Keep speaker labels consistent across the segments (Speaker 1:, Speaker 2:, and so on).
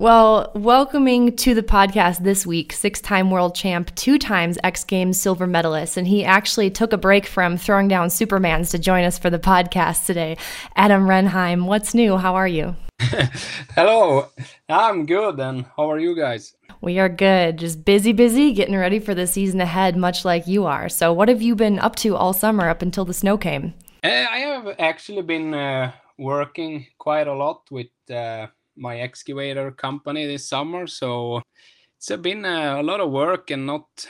Speaker 1: Well, welcoming to the podcast this week, six time world champ, two times X Games silver medalist, and he actually took a break from throwing down Supermans to join us for the podcast today. Adam Renheim, what's new? How are you?
Speaker 2: Hello, I'm good, and how are you guys?
Speaker 1: We are good, just busy, busy, getting ready for the season ahead, much like you are. So, what have you been up to all summer up until the snow came?
Speaker 2: Uh, I have actually been uh, working quite a lot with. Uh, my excavator company this summer. So it's been a, a lot of work and not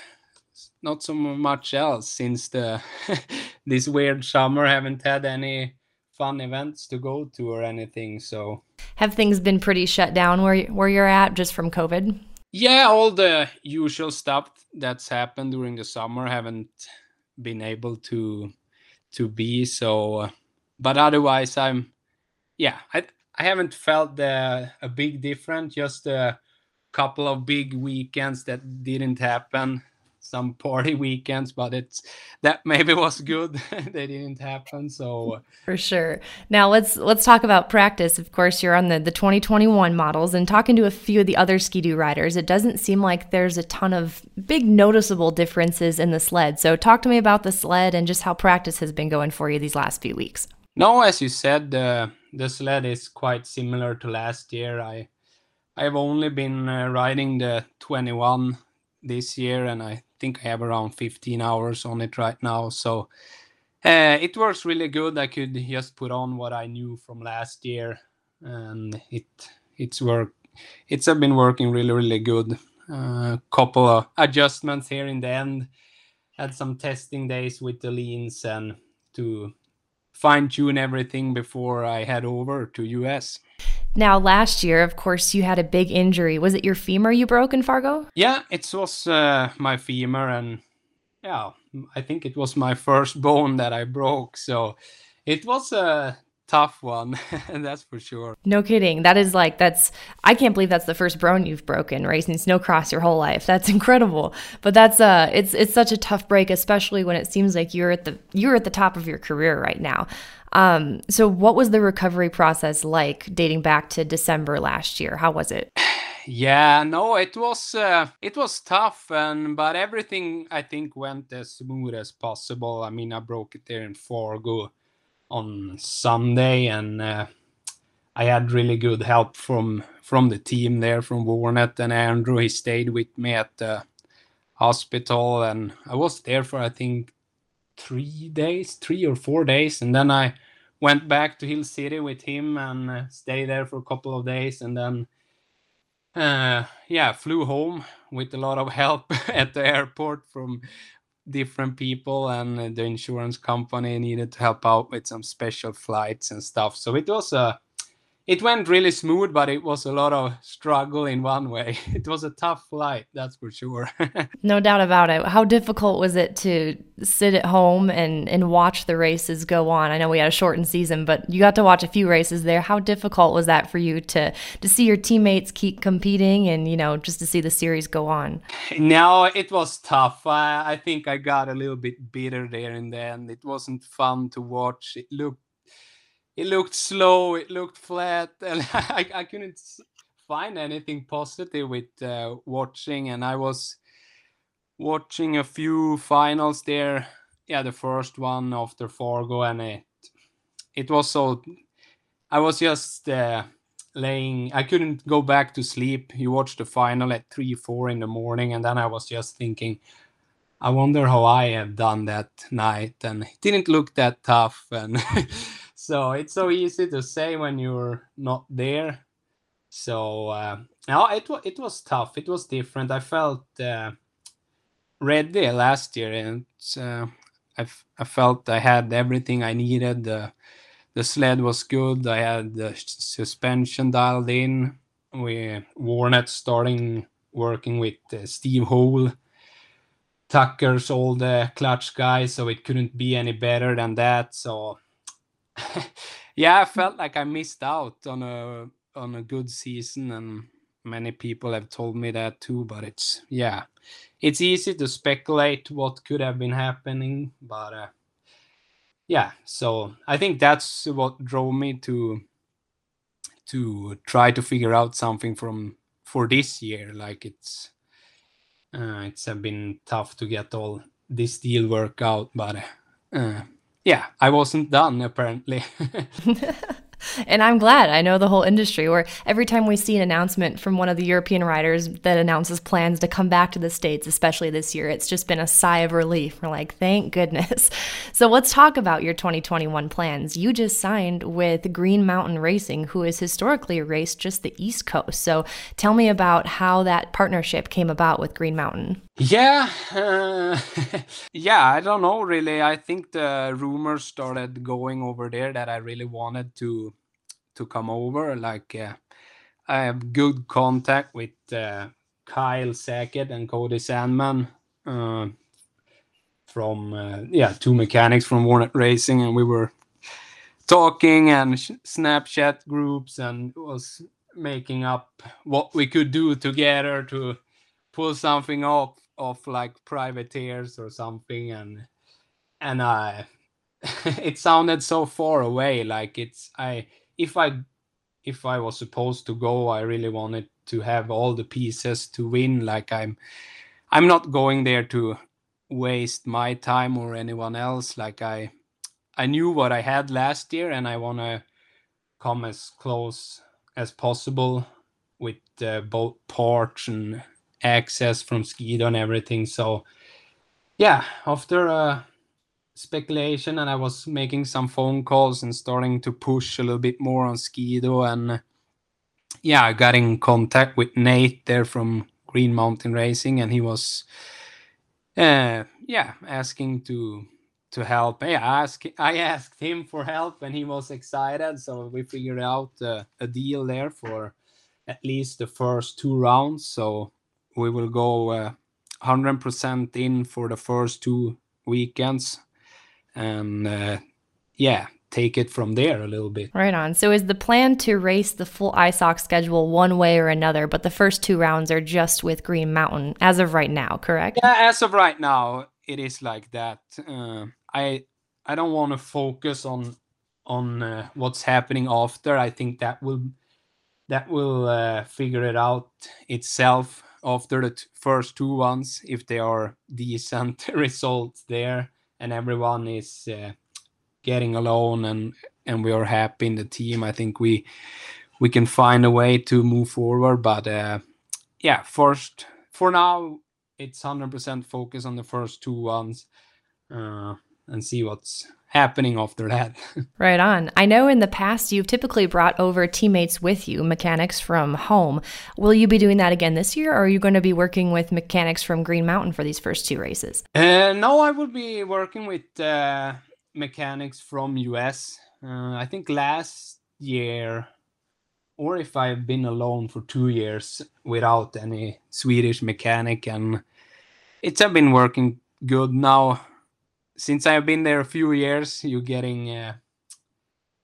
Speaker 2: not so much else since the this weird summer. Haven't had any fun events to go to or anything. So
Speaker 1: have things been pretty shut down where where you're at just from COVID?
Speaker 2: Yeah, all the usual stuff that's happened during the summer haven't been able to to be so. Uh, but otherwise, I'm yeah. I I haven't felt the, a big difference. Just a couple of big weekends that didn't happen. Some party weekends, but it's that maybe was good. they didn't happen. So uh,
Speaker 1: for sure. Now let's let's talk about practice. Of course, you're on the the 2021 models and talking to a few of the other Ski-Doo riders. It doesn't seem like there's a ton of big noticeable differences in the sled. So talk to me about the sled and just how practice has been going for you these last few weeks.
Speaker 2: No, as you said, uh, the sled is quite similar to last year. I I've only been uh, riding the 21 this year, and I think I have around 15 hours on it right now. So uh, it works really good. I could just put on what I knew from last year, and it it's work. It's been working really really good. A uh, couple of adjustments here in the end. Had some testing days with the leans and to fine tune everything before I head over to US.
Speaker 1: Now, last year, of course, you had a big injury. Was it your femur you broke in Fargo?
Speaker 2: Yeah, it was uh, my femur, and yeah, I think it was my first bone that I broke. So it was a tough one that's for sure.
Speaker 1: No kidding. That is like that's i can't believe that's the first bone you've broken racing snowcross your whole life. That's incredible. But that's uh it's it's such a tough break especially when it seems like you're at the you're at the top of your career right now. Um so what was the recovery process like dating back to december last year? How was it?
Speaker 2: Yeah no it was uh, it was tough and but everything i think went as smooth as possible. I mean i broke it there in fargo on Sunday, and uh, I had really good help from from the team there, from Warnert and Andrew. He stayed with me at the hospital, and I was there for I think three days, three or four days, and then I went back to Hill City with him and uh, stayed there for a couple of days, and then. Uh, yeah, flew home with a lot of help at the airport from different people and uh, the insurance company needed to help out with some special flights and stuff. So it was a it went really smooth, but it was a lot of struggle in one way. It was a tough flight, that's for sure.
Speaker 1: no doubt about it. How difficult was it to sit at home and, and watch the races go on? I know we had a shortened season, but you got to watch a few races there. How difficult was that for you to to see your teammates keep competing and you know just to see the series go on?
Speaker 2: No, it was tough. I, I think I got a little bit bitter there and then. It wasn't fun to watch. It looked it looked slow, it looked flat, and I, I couldn't find anything positive with uh, watching. And I was watching a few finals there. Yeah, the first one after Fargo, and it it was so. I was just uh, laying. I couldn't go back to sleep. You watched the final at three, four in the morning, and then I was just thinking. I wonder how I have done that night, and it didn't look that tough, and so it's so easy to say when you're not there. So uh, no, it was it was tough. It was different. I felt uh, ready last year, and uh, I, I felt I had everything I needed. The the sled was good. I had the suspension dialed in. We Warnert starting working with uh, Steve Hole. Tucker's all the clutch guys, so it couldn't be any better than that. So yeah, I felt like I missed out on a on a good season, and many people have told me that too. But it's yeah, it's easy to speculate what could have been happening, but uh, yeah. So I think that's what drove me to to try to figure out something from for this year. Like it's uh, it's been tough to get all this deal work out, but uh, yeah, I wasn't done apparently.
Speaker 1: and I'm glad. I know the whole industry where every time we see an announcement from one of the European riders that announces plans to come back to the States, especially this year, it's just been a sigh of relief. We're like, thank goodness. So let's talk about your 2021 plans. You just signed with Green Mountain Racing, who has historically raced just the East Coast. So tell me about how that partnership came about with Green Mountain.
Speaker 2: Yeah, uh, yeah, I don't know really. I think the rumors started going over there that I really wanted to to come over. Like uh, I have good contact with uh, Kyle Sackett and Cody Sandman uh, from uh, yeah two mechanics from Warnert Racing, and we were talking and Snapchat groups and was making up what we could do together to pull something off of like privateers or something and and I it sounded so far away like it's I if I if I was supposed to go I really wanted to have all the pieces to win like I'm I'm not going there to waste my time or anyone else like I I knew what I had last year and I want to come as close as possible with uh, both parts and access from Ski-Doo and everything. So yeah, after uh, speculation and I was making some phone calls and starting to push a little bit more on Ski-Doo and yeah, I got in contact with Nate there from Green Mountain Racing and he was uh, yeah, asking to to help. Yeah, I asked I asked him for help and he was excited, so we figured out uh, a deal there for at least the first two rounds. So we will go uh, 100% in for the first two weekends and uh, yeah take it from there a little bit.
Speaker 1: Right on. So is the plan to race the full isoc schedule one way or another but the first two rounds are just with green mountain as of right now correct?
Speaker 2: Yeah as of right now it is like that. Uh, i i don't want to focus on on uh, what's happening after. I think that will that will uh, figure it out itself after the t- first two ones if they are decent results there and everyone is uh, getting along and and we are happy in the team. I think we we can find a way to move forward but uh, yeah first for now it's 100% focus on the first two ones uh, and see what's happening after that.
Speaker 1: right on. I know in the past you've typically brought over teammates with you, mechanics from home. Will you be doing that again this year, or are you going to be working with mechanics from Green Mountain for these first two races?
Speaker 2: Uh, no, I will be working with uh, mechanics from US. Uh, I think last year, or if I've been alone for two years without any Swedish mechanic, and it's been working good now since I've been there a few years, you're getting, uh,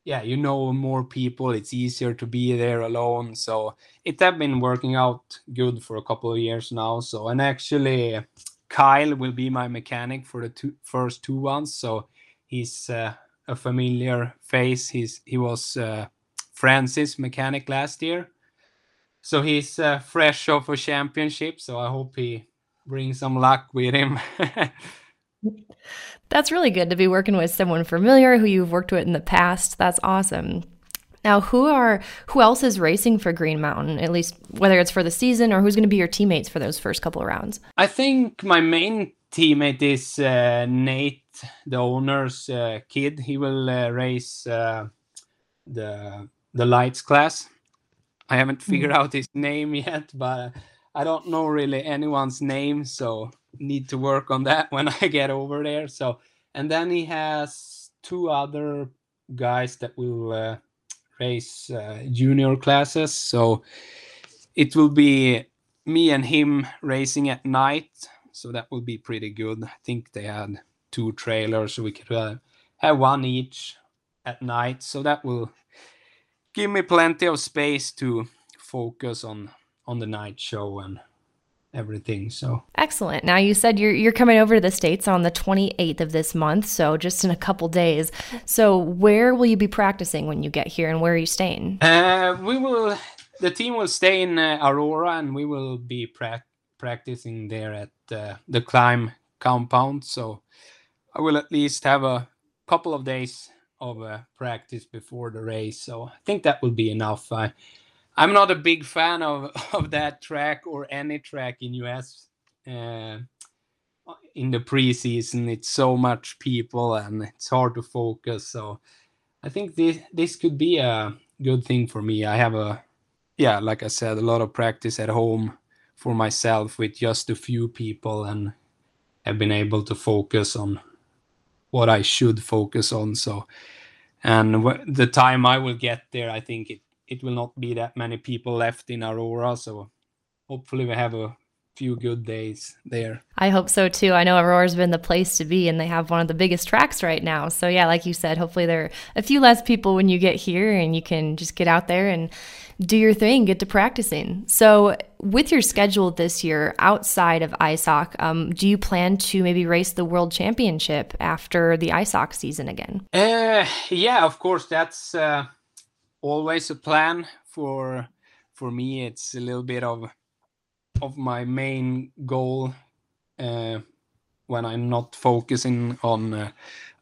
Speaker 2: yeah, you know more people. It's easier to be there alone. So it have been working out good for a couple of years now. So and actually, Kyle will be my mechanic for the two, first two ones. So he's uh, a familiar face. He's he was uh, Francis mechanic last year. So he's uh, fresh off a championship. So I hope he brings some luck with him.
Speaker 1: That's really good to be working with someone familiar who you've worked with in the past. That's awesome. Now, who are who else is racing for Green Mountain? At least whether it's for the season or who's going to be your teammates for those first couple of rounds.
Speaker 2: I think my main teammate is uh, Nate, the owner's uh, kid. He will uh, race uh, the the lights class. I haven't figured mm. out his name yet, but I don't know really anyone's name, so need to work on that when I get over there. So, and then he has two other guys that will uh, race uh, junior classes. So it will be me and him racing at night. So that will be pretty good. I think they had two trailers, so we could uh, have one each at night. So that will give me plenty of space to focus on on the night show and everything. So
Speaker 1: excellent. Now you said you're you're coming over to the states on the 28th of this month, so just in a couple days. So where will you be practicing when you get here, and where are you staying?
Speaker 2: Uh, we will. The team will stay in uh, Aurora, and we will be pra- practicing there at uh, the climb compound. So I will at least have a couple of days of uh, practice before the race. So I think that will be enough. I'm not a big fan of, of that track or any track in US uh, in the preseason. It's so much people and it's hard to focus. So I think this this could be a good thing for me. I have a yeah, like I said, a lot of practice at home for myself with just a few people and have been able to focus on what I should focus on. So, and the time I will get there, I think it it will not be that many people left in Aurora. So, hopefully, we have a few good days there.
Speaker 1: I hope so too. I know Aurora's been the place to be and they have one of the biggest tracks right now. So yeah, like you said, hopefully there are a few less people when you get here and you can just get out there and do your thing, get to practicing. So with your schedule this year outside of ISOC, um, do you plan to maybe race the world championship after the ISOC season again?
Speaker 2: Uh, yeah, of course. That's uh, always a plan for for me. It's a little bit of of my main goal uh, when I'm not focusing on uh,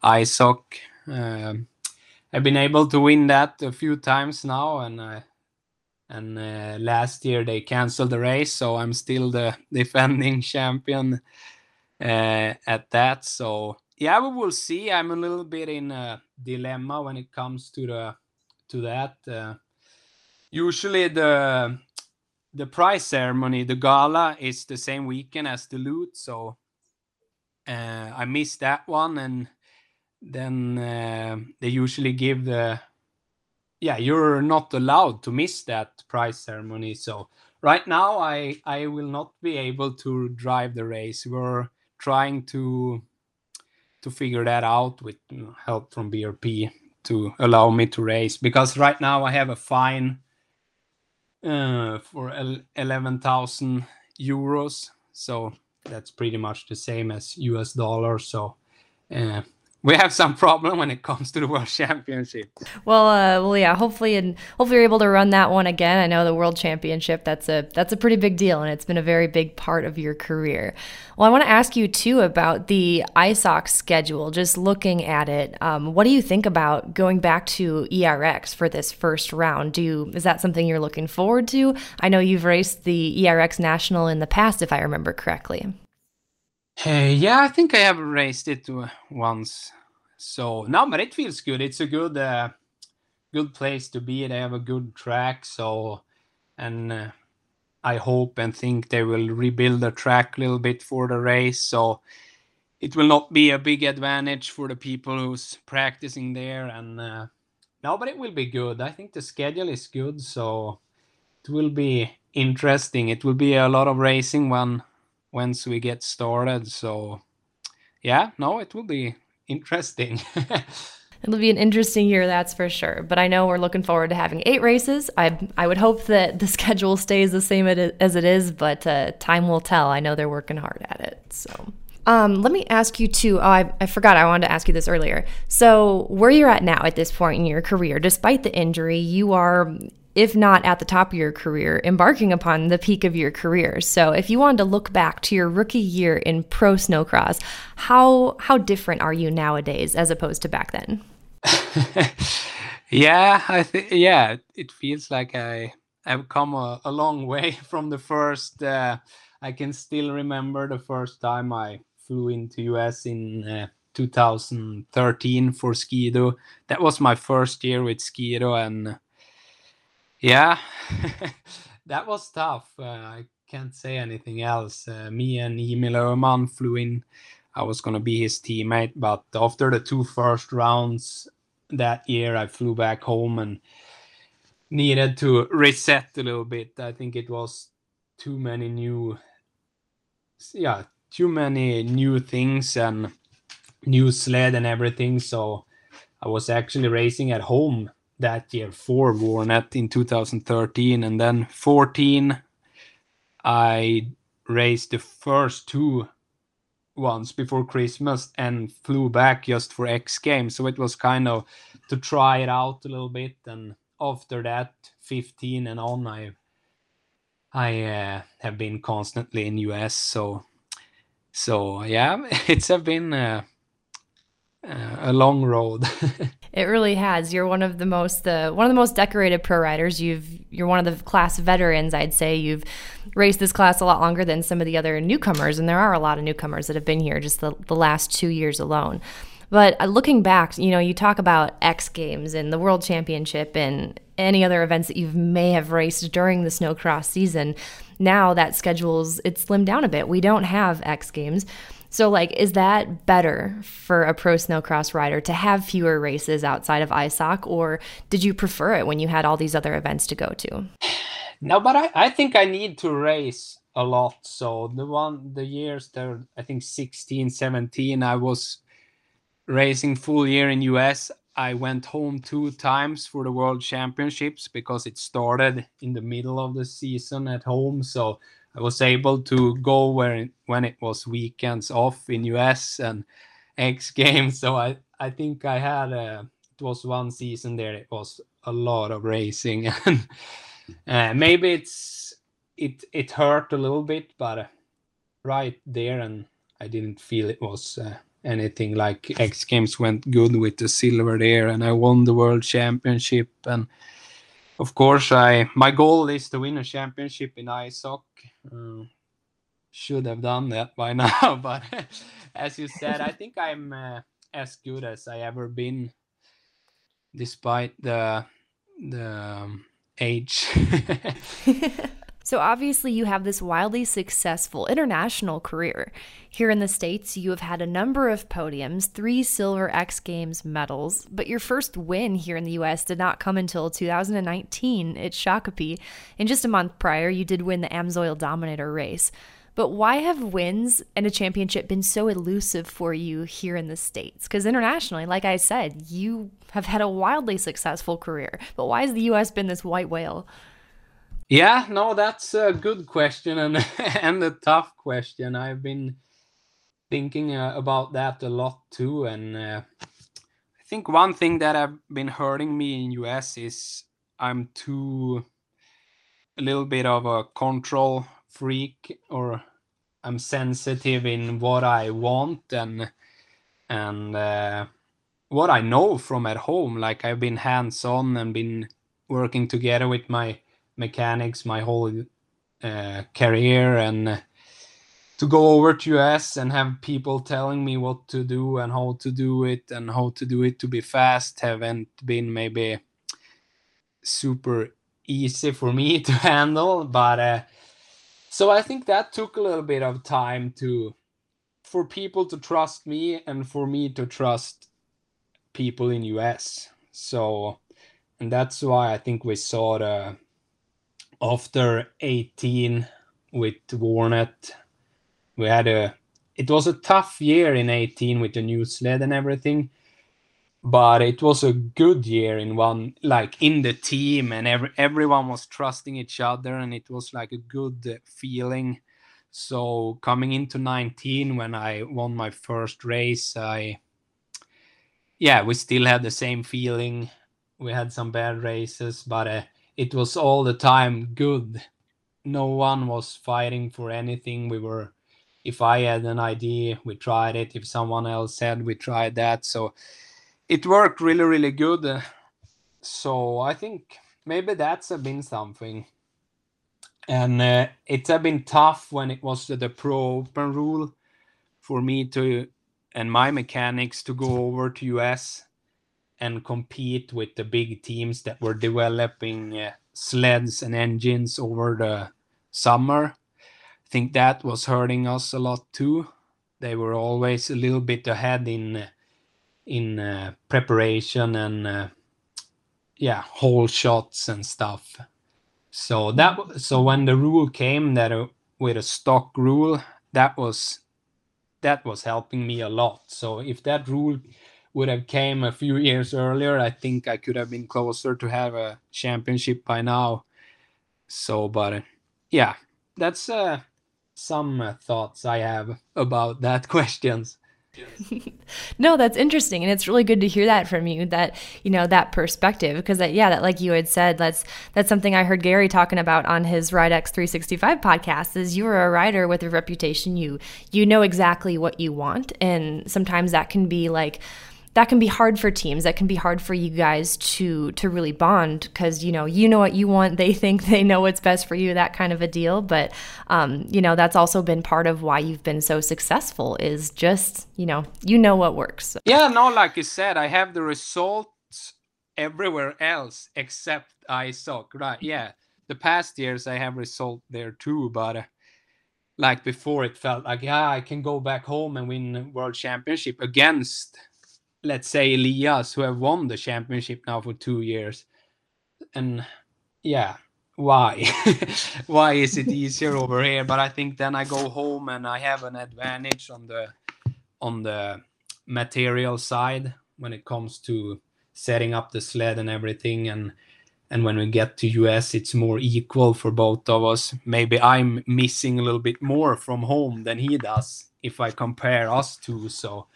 Speaker 2: ISOC. Uh, I've been able to win that a few times now, and uh, and uh, last year they canceled the race, so I'm still the defending champion uh, at that. So yeah, we will see. I'm a little bit in a dilemma when it comes to the to that. Uh, usually the the prize ceremony, the gala, is the same weekend as the loot, so uh, I missed that one, and then uh, they usually give the yeah you're not allowed to miss that prize ceremony. So right now I I will not be able to drive the race. We're trying to to figure that out with help from BRP to allow me to race because right now I have a fine uh, for 11,000 euros. So that's pretty much the same as US dollars. So uh, we have some problem when it comes to the world championship.
Speaker 1: Well, uh, well, yeah. Hopefully, and hopefully you're able to run that one again. I know the world championship that's a that's a pretty big deal, and it's been a very big part of your career. Well, I want to ask you too about the ISOC schedule. Just looking at it, um, what do you think about going back to ERX for this first round? Do you, is that something you're looking forward to? I know you've raced the ERX National in the past, if I remember correctly.
Speaker 2: Hey, yeah, I think I have raced it once. So no, but it feels good. It's a good, uh, good place to be. They have a good track. So, and uh, I hope and think they will rebuild the track a little bit for the race. So it will not be a big advantage for the people who's practicing there. And uh, no, but it will be good. I think the schedule is good. So it will be interesting. It will be a lot of racing when once we get started. So yeah, no, it will be interesting.
Speaker 1: It'll be an interesting year, that's for sure. But I know we're looking forward to having eight races. I I would hope that the schedule stays the same as it is, but uh, time will tell. I know they're working hard at it. So. Um, let me ask you too. Oh, I, I forgot. I wanted to ask you this earlier. So, where you're at now at this point in your career, despite the injury, you are if not at the top of your career, embarking upon the peak of your career. So, if you wanted to look back to your rookie year in pro snowcross, how how different are you nowadays as opposed to back then?
Speaker 2: yeah, I think yeah, it feels like I have come a, a long way from the first. Uh, I can still remember the first time I flew into US in uh, 2013 for Ski-Doo. That was my first year with Ski-Doo, and yeah, that was tough. Uh, I can't say anything else. Uh, me and Emil Öhman flew in. I was going to be his teammate, but after the two first rounds that year, I flew back home and needed to reset a little bit. I think it was too many new, yeah, too many new things and new sled and everything. So I was actually racing at home that year for Warnert in 2013, and then 14, I raced the first two ones before Christmas and flew back just for X Games. So it was kind of to try it out a little bit. And after that, 15 and on, I I uh, have been constantly in US. So so yeah, it's have been. Uh, uh, a long road.
Speaker 1: it really has. You're one of the most uh, one of the most decorated pro riders. You've you're one of the class veterans. I'd say you've raced this class a lot longer than some of the other newcomers, and there are a lot of newcomers that have been here just the, the last two years alone. But uh, looking back, you know, you talk about X Games and the World Championship and any other events that you may have raced during the snowcross season. Now that schedule's it's slimmed down a bit. We don't have X Games. So, like, is that better for a pro snowcross rider to have fewer races outside of ISOC, or did you prefer it when you had all these other events to go to?
Speaker 2: No, but I, I think I need to race a lot. So, the one, the years there, I think 16, 17, I was racing full year in US. I went home two times for the World Championships because it started in the middle of the season at home. So, I was able to go where when it was weekends off in US and X Games. So I I think I had a it was one season there. It was a lot of racing and uh, maybe it's it it hurt a little bit, but uh, right there and I didn't feel it was. Uh, anything like X Games went good with the silver there, and I won the world championship. And of course, I my goal is to win a championship in ISOC. Uh, should have done that by now, but as you said, I think I'm uh, as good as I ever been, despite the the um, age.
Speaker 1: So, obviously, you have this wildly successful international career. Here in the States, you have had a number of podiums, three Silver X Games medals, but your first win here in the US did not come until 2019 at Shakopee. And just a month prior, you did win the Amsoil Dominator race. But why have wins and a championship been so elusive for you here in the States? Because internationally, like I said, you have had a wildly successful career. But why has the US been this white whale?
Speaker 2: Yeah, no, that's a good question and and a tough question. I've been thinking uh, about that a lot too, and uh, I think one thing that have been hurting me in US is I'm too a little bit of a control freak, or I'm sensitive in what I want and and uh, what I know from at home. Like I've been hands on and been working together with my mechanics my whole uh, career and to go over to US and have people telling me what to do and how to do it and how to do it to be fast haven't been maybe super easy for me to handle but uh, so I think that took a little bit of time to for people to trust me and for me to trust people in US so and that's why I think we saw the after 18 with Warnert, we had a it was a tough year in 18 with the new sled and everything but it was a good year in one like in the team and every, everyone was trusting each other and it was like a good feeling. So coming into 19 when i won my first race i yeah we still had the same feeling. We had some bad races but uh, it was all the time good. No one was fighting for anything. We were, if I had an idea, we tried it. If someone else said, we tried that. So it worked really, really good. So I think maybe that's been something. And uh, it's been tough when it was the pro open rule for me to and my mechanics to go over to US and compete with the big teams that were developing uh, sleds and engines over the summer. I think that was hurting us a lot too. They were always a little bit ahead in in uh, preparation and uh, yeah, hole shots and stuff. So that so when the rule came that uh, with a stock rule, that was that was helping me a lot. So if that rule would have came a few years earlier, I think I could have been closer to have a championship by now. So, but yeah, that's uh, some uh, thoughts I have about that questions.
Speaker 1: no, that's interesting, and it's really good to hear that from you. That you know that perspective, because that yeah, that like you had said, that's that's something I heard Gary talking about on his Ride X 365 podcast. Is you are a rider with a reputation. You you know exactly what you want, and sometimes that can be like that can be hard for teams that can be hard for you guys to to really bond because you know you know what you want they think they know what's best for you that kind of a deal. But um, you know that's also been part of why you've been so successful is just you know you know what works.
Speaker 2: Yeah no like you said i have the results everywhere else except isoc right? Yeah the past years i have result there too but uh, like before it felt like yeah i can go back home and win world championship against let's say Elias, who have won the championship now for two years, and yeah, why? why is it easier over here? But I think then I go home and I have an advantage on the on the material side when it comes to setting up the sled and everything and and when we get to US it's more equal for both of us maybe I'm missing a little bit more from home than he does if I compare us two so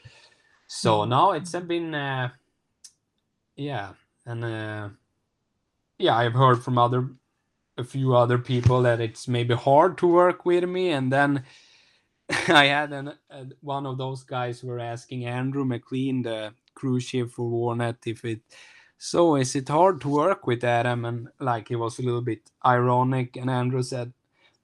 Speaker 2: so mm. now it's been uh, yeah and uh, yeah i've heard from other a few other people that it's maybe hard to work with me and then i had an, uh, one of those guys who were asking andrew mclean the crew chief for warnert if it so is it hard to work with adam and like he was a little bit ironic and andrew said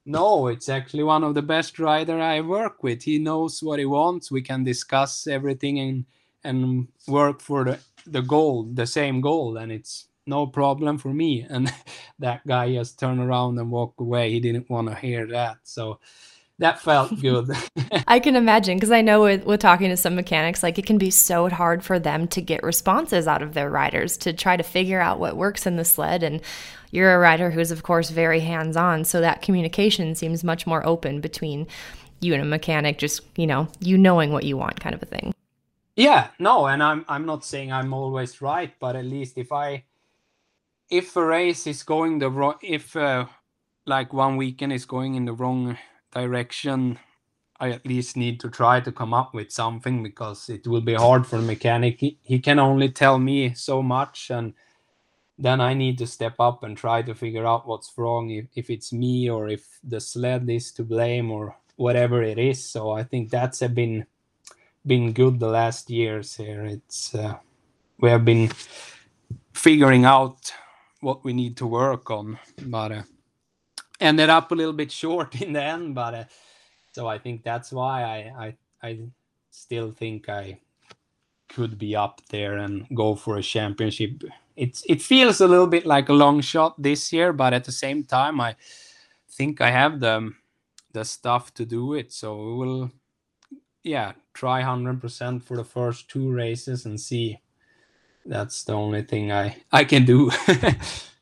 Speaker 2: no, it's actually one of the best rider I work with. He knows what he wants. We can discuss everything and and work for the the goal, the same goal, and it's no problem for me. And that guy just turned around and walked away. He didn't want to hear that. So that felt good.
Speaker 1: I can imagine because I know with, with talking to some mechanics, like it can be so hard for them to get responses out of their riders to try to figure out what works in the sled. And you're a rider who's, of course, very hands on. So that communication seems much more open between you and a mechanic, just, you know, you knowing what you want kind of a thing.
Speaker 2: Yeah, no, and I'm I'm not saying I'm always right, but at least if I if a race is going the wrong if uh, like one weekend is going in the wrong direction, I at least need to try to come up with something because it will be hard for the mechanic. He, he can only tell me so much and then I need to step up and try to figure out what's wrong if, if it's me or if the sled is to blame or whatever it is. So I think that's been been good the last years here. It's uh, we have been figuring out what we need to work on, but uh, ended up a little bit short in the end. But uh, so I think that's why I, I I still think I could be up there and go for a championship. It's it feels a little bit like a long shot this year, but at the same time, I think I have the the stuff to do it. So we will yeah, try 100% for the first two races and see. That's the only thing I I can do.